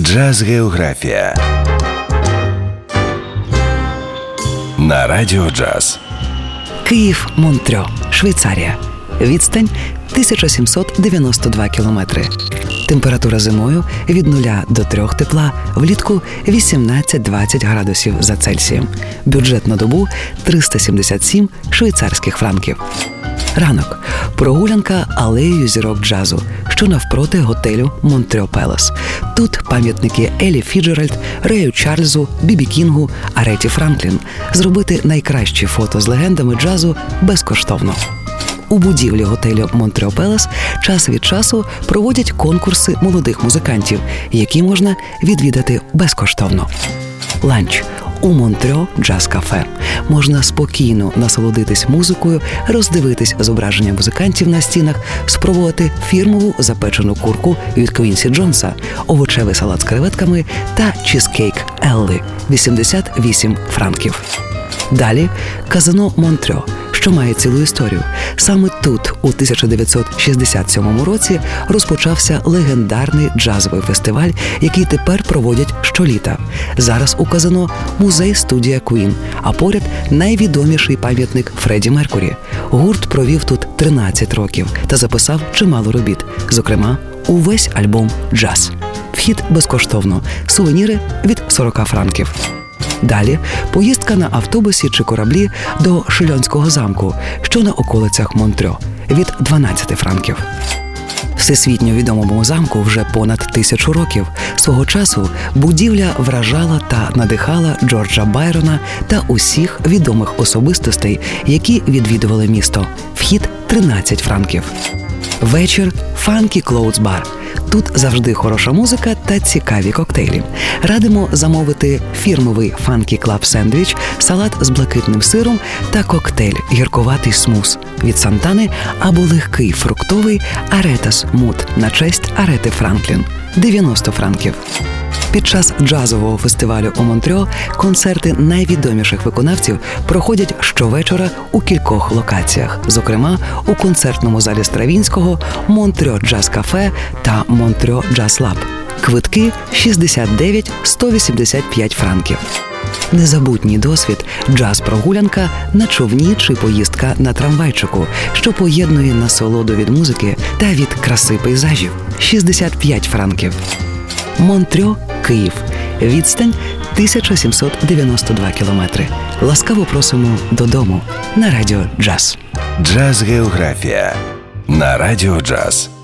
Джаз Географія на Радіо Джаз. Київ Монтрьо, Швейцарія. Відстань 1792 кілометри. Температура зимою від 0 до 3 тепла, влітку 18-20 градусів за Цельсієм. Бюджет на добу 377 швейцарських франків. Ранок прогулянка алеєю зірок джазу, що навпроти готелю Монтрьо Palace. Тут пам'ятники Еллі Фіцджеральд, Рею Чарльзу, Бі Бі Кінгу, Ареті Франклін. Зробити найкращі фото з легендами джазу безкоштовно. У будівлі готелю Монтрьо Palace час від часу проводять конкурси молодих музикантів, які можна відвідати безкоштовно. Ланч у Монтрьо Джаз Кафе можна спокійно насолодитись музикою, роздивитись зображення музикантів на стінах, спробувати фірмову запечену курку від Квінсі Джонса, овочевий салат з креветками та чізкейк Елли 88 франків. Далі казино Монтрьо, що має цілу історію. Саме тут, у 1967 році, розпочався легендарний джазовий фестиваль, який тепер проводять щоліта. Зараз у казино музей студія Куін, а поряд найвідоміший пам'ятник Фредді Меркурі. Гурт провів тут 13 років та записав чимало робіт, зокрема, увесь альбом Джаз. Вхід безкоштовно, сувеніри від 40 франків. Далі поїздка на автобусі чи кораблі до Шильонського замку, що на околицях Монтрьо, від 12 франків. Всесвітньо відомому замку вже понад тисячу років. Свого часу будівля вражала та надихала Джорджа Байрона та усіх відомих особистостей, які відвідували місто. Вхід 13 франків. Вечір Funky Clothes Bar. Тут завжди хороша музика та цікаві коктейлі. Радимо замовити фірмовий фанкі клаб сендвіч, салат з блакитним сиром та коктейль гіркуватий смус від Сантани або легкий фруктовий Aretha's Mood на честь Арети Франклін 90 франків. Під час джазового фестивалю у Монтрьо концерти найвідоміших виконавців проходять щовечора у кількох локаціях, зокрема у концертному залі Стравінського, Монтрьо Джаз Кафе та Монтрьо Jazz Lab. Квитки 69-185 франків. Незабутній досвід джаз-прогулянка на човні чи поїздка на трамвайчику, що поєднує насолоду від музики та від краси пейзажів 65 франків. Монтрьо, Київ. Відстань 1792 кілометри. Ласкаво просимо додому на радіо Джаз. Джаз Географія на Радіо Джаз.